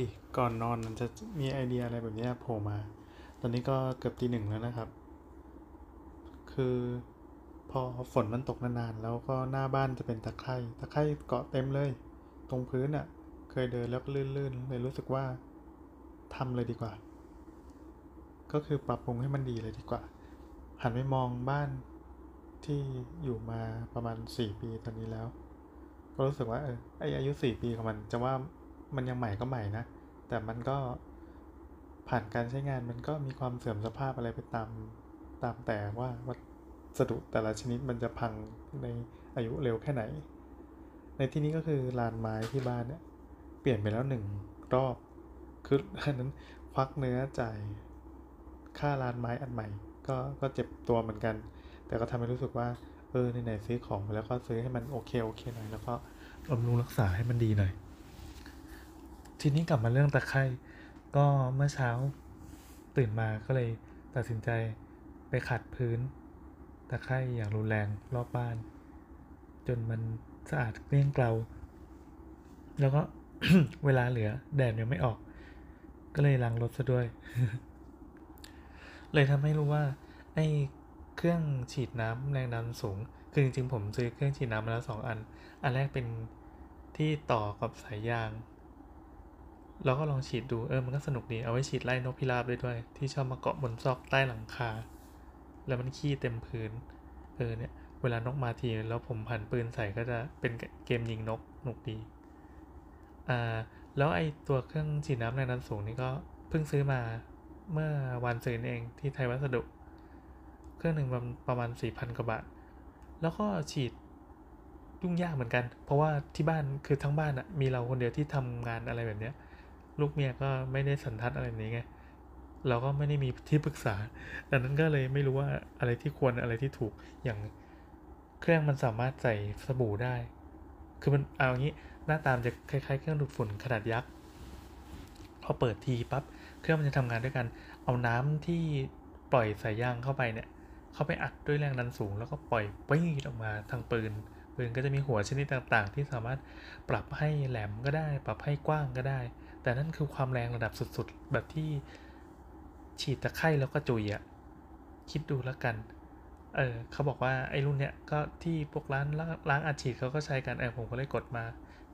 ดิ ก่อนนอนมันจะมีไอเดียอะไรแบบนี้โผล่มา ตอนนี้ก็เกือบตีหนึ่งแล้วนะครับ คือพอฝนมันตกนานๆ แล้วก็หน้าบ้านจะเป็นตะไคร่ ตะไคร่เกาะเต็มเลย ตรงพื้นอะ่ะ เคยเดินแล้วก็ลื่นๆ เลยรู้สึกว่าทำเลยดีกว่า ก็คือปรับปรุงให้มันดีเลยดีกว่า หันไปมองบ้านที่อยู่มาประมาณสี่ปีตอนนี้แล้ว ก็รู้สึกว่าเออไออายุสี่ปีของมันจะว่า มันยังใหม่ก็ใหม่นะ แต่มันก็ผ่านการใช้งานมันก็มีความเสื่อมสภาพอะไรไปตามตามแต่ว่าวัสดุแต่ละชนิดมันจะพังในอายุเร็วแค่ไหน ในที่นี้ก็คือลานไม้ที่บ้านเนี่ยเปลี่ยนไปแล้วหนึ่งรอบ คืออันนั้นควักเนื้อจ่ายค่าลานไม้อันใหม่ ก็ก็เจ็บตัวเหมือนกัน แต่ก็ทำให้รู้สึกว่าเออไหนๆซื้อของมาแล้วก็ซื้อให้มันโอเคโอเคหน่อยแล้วก็บำรุงรักษาให้มันดีหน่อย ทีนี้กลับมาเรื่องตะไคร่ก็เมื่อเช้าตื่นมาก็เลยตัดสินใจไปขัดพื้น ตะไคร่อย่างรุนแรงรอบบ้าน จนมันสะอาดเกลี้ยงเกลาแล้วก็เวลาเหลือแดดยังไม่ออก ก็เลยล้างรถซะด้วย เลยทำให้รู้ว่า ไอ้เครื่องฉีดน้ำแรงดันสูง คือจริงๆผมซื้อเครื่องฉีดน้ำมาแล้วสองอัน อันแรกเป็นที่ต่อกับสายยาง เราก็ลองฉีดดูเออมันก็สนุกดีเอาไว้ฉีดไล่นกพิราบได้ด้วย ที่ชอบมาเกาะบนซอกใต้หลังคา แล้วมันขี้เต็มพื้นเออเนี่ยเวลานกมาทีแล้วผมผันปืนใส่ก็จะเป็นเกมยิงนกหนุกดีอ่าแล้วไอ้ตัวเครื่องฉีดน้ำแรงดันสูงนี่ก็เพิ่งซื้อมาเมื่อวันซื้อเองที่ไทยวัสดุ เครื่องหนึ่งประมาณสี่พันกว่าบาท แล้วก็ฉีดยุ่งยากเหมือนกัน เพราะว่าที่บ้านคือทั้งบ้านอะมีเราคนเดียวที่ทำงานอะไรแบบเนี้ย ลูกเมียก็ไม่ได้สันทัดอะไรนี้ไงเราก็ไม่ได้มีที่ปรึกษา ดังนั้นก็เลยไม่รู้ว่าอะไรที่ควรอะไรที่ถูกอย่างเครื่องมันสามารถใส่สบู่ได้ คือมันเอาอย่างนี้หน้าตามจะคล้ายๆ เครื่องดูดฝุ่นขนาดยักษ์พอเปิดทีปั๊บเครื่องมันจะทำงานด้วยกัน เอาน้ำที่ปล่อยสายยางเข้าไปเนี่ย เข้าไปอัดด้วยแรงดันสูง แล้วก็ปล่อยปี๊ดออกมาทางปืน ปืนก็จะมีหัวชนิดต่างๆ ที่สามารถปรับให้แหลมก็ได้ ปรับให้กว้างก็ได้ แต่นั่นคือความแรงระดับสุดๆ แบบที่ฉีดตะไคร่แล้วก็จุยอะคิดดูแล้วกัน เออเขาบอกว่าไอ้รุ่นเนี้ยก็ที่พวกร้านล้างอัดฉีดเขาก็ใช้กันเออผมก็เลยกดมา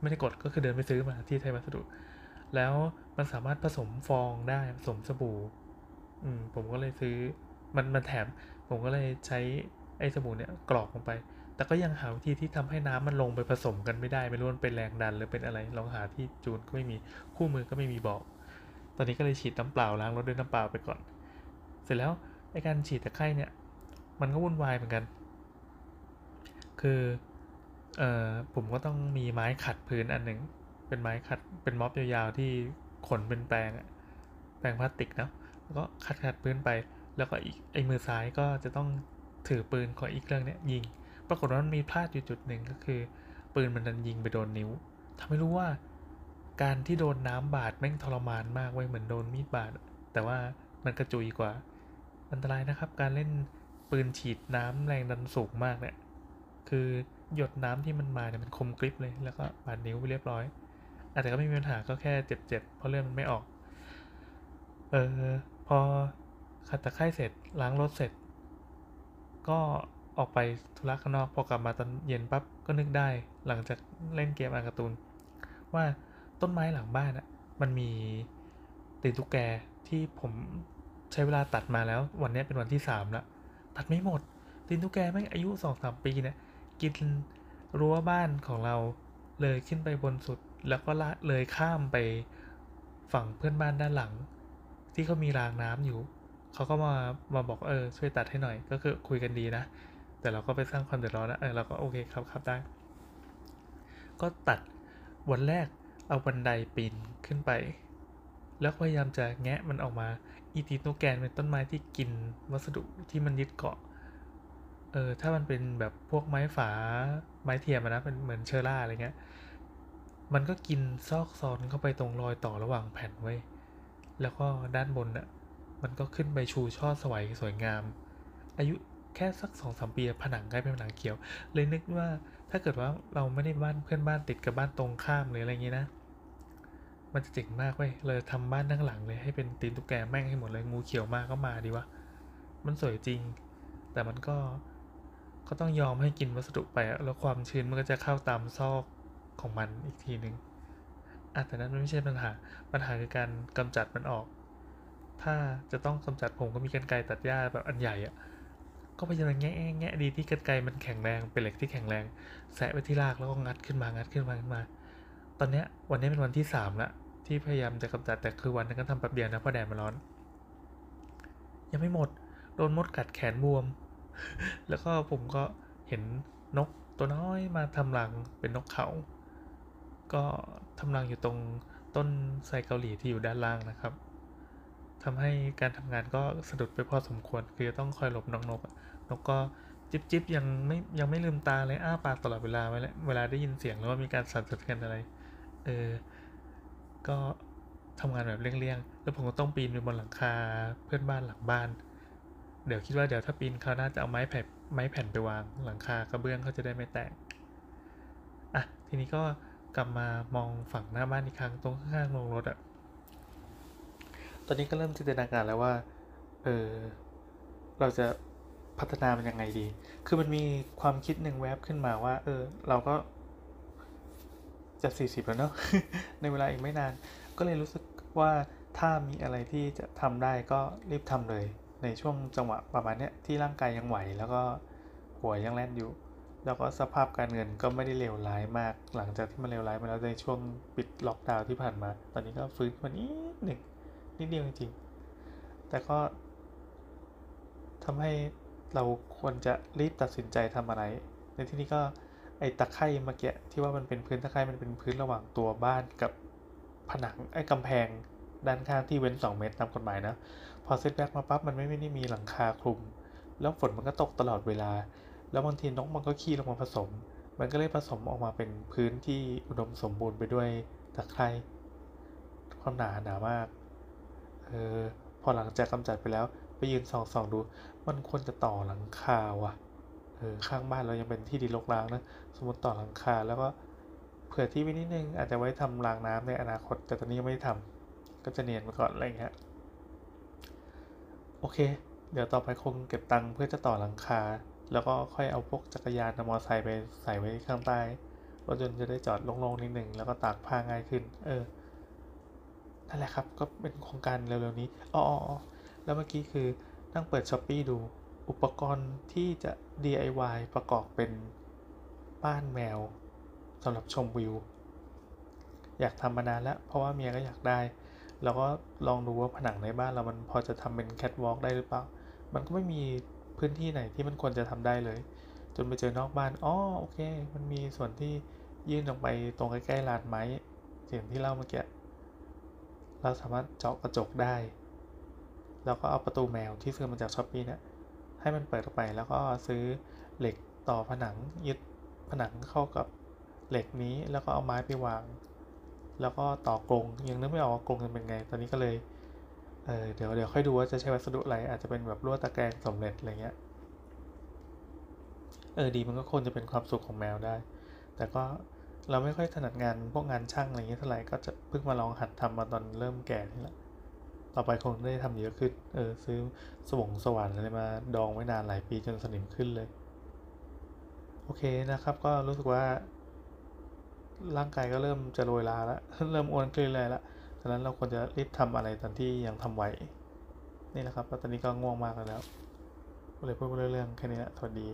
ไม่ได้กดก็คือเดินไปซื้อมาที่ไทยวัสดุ แล้วมันสามารถผสมฟองได้ผสมสบู่ อืมผมก็เลยซื้อมันมันแถม ผมก็เลยใช้ไอ้สบู่เนี่ยกรอกลงไป แต่ก็ยังหาวิธีที่ทำให้น้ำมันลงไปผสมกันไม่ได้ ไม่รู้มันเป็นแรงดันหรือเป็นอะไร ลองหาที่จูนก็ไม่มี คู่มือก็ไม่มีบอก ตอนนี้ก็เลยฉีดน้ำเปล่าล้างรถด้วยน้ำเปล่าไปก่อน เสร็จแล้วไอการฉีดตะไคร่เนี่ย มันก็วุ่นวายเหมือนกัน คือเอ่อผมก็ต้องมีไม้ขัดพื้นอันหนึ่ง เป็นไม้ขัด เป็นม็อบยาวๆที่ขนเป็นแปรงแปรงพลาสติกเนาะ แล้วก็ขัดขัดพื้นไป แล้วก็อีกไอมือซ้ายก็จะต้องถือปืนของอีกเครื่องเนี้ยยิง ปรากฏว่ามันมีพลาดอยู่จุดหนึ่งก็คือ ปืนมันดันยิงไปโดนนิ้วทำให้รู้ว่า การที่โดนน้ำบาดแม่งทรมานมากเว้ยเหมือนโดนมีดบาด แต่ว่ามันกระจุยกว่า อันตรายนะครับ การเล่นปืนฉีดน้ำแรงดันสูงมากเนี่ย คือหยดน้ำที่มันมาเนี่ยมันคมกริบเลย แล้วก็บาดนิ้วไปเรียบร้อยอาจจะก็ไม่มีปัญหาก็แค่เจ็บๆเพราะเลือดมันไม่ออก เออพอขัดตะไคร่เสร็จล้างรถเสร็จ ก็ ออกไปธุระข้างนอกพอกลับมาตอนเย็นปั๊บก็นึกได้ หลังจากเล่นเกมอ่านการ์ตูน ว่าต้นไม้หลังบ้านอะ่ะมันมีตีนตุ๊กแกที่ผมใช้เวลาตัดมาแล้ว วันนี้เป็นวันที่สามล้วตัดไม่หมดตีนตุ๊กแกแม่งอายุสองสามปีเนี่ยกินรั้วบ้านของเราเลยขึ้นไปบนสุด แล้วก็ละเลยข้ามไปฝั่งเพื่อนบ้านด้านหลัง ที่เขามีรางน้ำอยู่ เขาก็มามาบอกเออช่วยตัดให้หน่อย ก็คือคุยกันดีนะ แต่เราก็ไปสร้างความเดือดร้อนนะเออเราก็โอเคครับครับได้ ก็ตัดวันแรกเอาบันไดปีนขึ้นไป แล้วพยายามจะแงะมันออกมา อีตีโนแกนเป็นต้นไม้ที่กินวัสดุที่มันยึดเกาะ เออถ้ามันเป็นแบบพวกไม้ฝาไม้เทียมนะเป็นเหมือนเชอร่าอะไรเงี้ย มันก็กินซอกซอนเข้าไปตรงรอยต่อระหว่างแผ่นไว้ แล้วก็ด้านบนน่ะ มันก็ขึ้นไปชูช่อสวยสวยงาม อายุ แค่สักสองสามปีผนังกลายเป็นผนังเขียว เลยนึกว่าถ้าเกิดว่าเราไม่ได้บ้านเพื่อนบ้านติดกับบ้านตรงข้ามหรืออะไรเงี้ยนะ มันจะเจ๋งมากเว้ยเลยทำบ้านทั้งหลังเลยให้เป็นตีนตุ๊กแกแม่งให้หมดเลยงูเขียวมากก็มาดีวะมันสวยจริง แต่มันก็ก็ต้องยอมให้กินวัสดุไปแล้วความชื้นมันก็จะเข้าตามซอกของมันอีกทีหนึ่งอะแต่นั้นมันไม่ใช่ปัญหา ปัญหาคือการกำจัดมันออก ถ้าจะต้องกำจัดผมก็มีกรรไกรตัดหญ้าแบบอันใหญ่อะ ก็พยายามแงะแงะดีที่กรรไกมันแข็งแรงเป็นเหล็กที่แข็งแรงแสะไปที่รากแล้วก็งัดขึ้นมางัดขึ้นมาขึ้นมา ตอนเนี้ยวันนี้เป็นวันที่สามละที่พยายามจะกำจัดแต่คือวันนั้นก็ทำแป๊บเดียวนะเพราะแดดมันร้อน ยังไม่หมดโดนมดกัดแขนบวม แล้วก็ผมก็เห็นนกตัวน้อยมาทำรังเป็นนกเขา ก็ทำรังอยู่ตรงต้นไทรเกาหลีที่อยู่ด้านล่างนะครับ ทำให้การทำงานก็สะดุดไปพอสมควร คือต้องคอยหลบนกนกอะนกก็จิบจิบยังไม่ยังไม่ลืมตาเลยอ้าปากตลอดเวลาเวลาเวลาได้ยินเสียงหรือว่ามีการสั่นสะเทือนอะไร เออ ก็ทำงานแบบเลี่ยงๆ แล้วผมก็ต้องปีนไปบนหลังคาเพื่อนบ้านหลังบ้าน เดี๋ยวคิดว่าเดี๋ยวถ้าปีนเขาวหน่าจะเอาไม้แผ่นไม้แผ่นไปวางหลังคากระเบื้องเขาจะได้ไม่แตก อะ ทีนี้ก็กลับมามองฝั่งหน้าบ้านอีกครั้งตรงข้างๆโรงรถอะ ตอนนี้ก็เริ่มจินตนาการแล้วว่า เออ เราจะพัฒนามันยังไงดี คือมันมีความคิดหนึ่งแวบขึ้นมาว่า เออ เราก็จะสี่สิบแล้วเนาะ ในเวลาอีกไม่นาน ก็เลยรู้สึกว่าถ้ามีอะไรที่จะทำได้ก็รีบทำเลย ในช่วงจังหวะประมาณเนี้ยที่ร่างกายยังไหว แล้วก็หัวยังแล่นอยู่ แล้วก็สภาพการเงินก็ไม่ได้เลวร้ายมาก หลังจากที่มันเลวร้ายมาแล้วในช่วงปิดล็อกดาวน์ที่ผ่านมา ตอนนี้ก็ฟื้นมานิดหนึ่ง นิดเดียวจริงๆ แต่ก็ทำให้เราควรจะรีบตัดสินใจทำอะไร ในที่นี้ก็ไอ้ตะไคร่เมื่อกี้ที่ว่ามันเป็นพื้นตะไคร่มันเป็นพื้นระหว่างตัวบ้านกับผนังไอ้กำแพงด้านข้างที่เว้น 2 เมตรตามกฎหมายนะ พอเซตแบ็กมาปั๊บมันไม่ได้มีหลังคาคลุม แล้วฝนมันก็ตกตลอดเวลา แล้วบางทีนกมันก็ขี้ลงมาผสม มันก็เลยผสมออกมาเป็นพื้นที่อุดมสมบูรณ์ไปด้วยตะไคร่ความหนาหนามาก เออพอหลังจากกำจัดไปแล้ว ไปยืนส่องส่องดู มันควรจะต่อหลังคาว่ะเออข้างบ้านเรายังเป็นที่ดินรกร้างนะสมมติต่อหลังคาแล้วก็เผื่อที่ไว้นิดนึงอาจจะไว้ทำรางน้ำในอนาคตแต่ตอนนี้ยังไม่ได้ทำก็จะเนียนไปก่อนอะไรอย่างเงี้ยโอเค เดี๋ยวต่อไปคงเก็บตังค์เพื่อจะต่อหลังคา แล้วก็ค่อยเอาพวกจักรยานมอเตอร์ไซค์ไปใส่ไว้ข้างใต้รถยนต์จะได้จอดโล่งๆนิดหนึ่งแล้วก็ตากผ้าง่ายขึ้น เออ นั่นแหละครับ ก็เป็นโครงการเร็วๆนี้อ๋อแล้วเมื่อกี้คือนั่งเปิด Shopee ดู อุปกรณ์ที่จะ DIY ประกอบเป็นบ้านแมวสำหรับชมวิว อยากทำมานานแล้ว เพราะว่าเมียก็อยากได้ แล้วก็ลองดูว่าผนังในบ้านเรามันพอจะทำเป็นแคทวอล์กได้หรือเปล่า มันก็ไม่มีพื้นที่ไหนที่มันควรจะทำได้เลย จนไปเจอนอกบ้านอ๋อโอเค มันมีส่วนที่ยื่นออกไปตรงใกล้ๆลานไม้อย่างที่เล่าเมื่อกี้ เราสามารถเจาะกระจกได้ แล้วก็เอาประตูแมวที่ซื้อมาจาก Shopee เนี่ยให้มันเปิดออกไปแล้วก็ซื้อเหล็กต่อผนังยึดผนังเข้ากับเหล็กนี้แล้วก็เอาไม้ไปวาง แล้วก็ต่อกรงยังนึกไม่ออกว่ากรงจะเป็นไง ตอนนี้ก็เลยเออเดี๋ยวเดี๋ยวค่อยดูว่าจะใช้วัสดุอะไรอาจจะเป็นแบบลวดตะแกรงสำเร็จอะไรเงี้ยเออดีมันก็ควรจะเป็นความสุขของแมวได้ แต่ก็ เราไม่ค่อยถนัดงานพวกงานช่างอะไรเงี้ยเท่าไหร่ก็จะเพิ่งมาลองหัดทำมาตอนเริ่มแก่นี่แหละ ต่อไปคงได้ทำเยอะขึ้น เออซื้อสวงสว่านอะไรมาดองไว้นานหลายปีจนสนิมขึ้นเลย โอเคนะครับ ก็รู้สึกว่า ร่างกายก็เริ่มจะโรยลาแล้วเริ่มอ้วนขึ้นเลยละฉะนั้นเราควรจะรีบทำอะไรตอนที่ยังทำไหวนี่แหละครับตอนนี้ก็ง่วงมากแล้วก็เลยพูดเรื่องแค่นี้แหละสวัสดี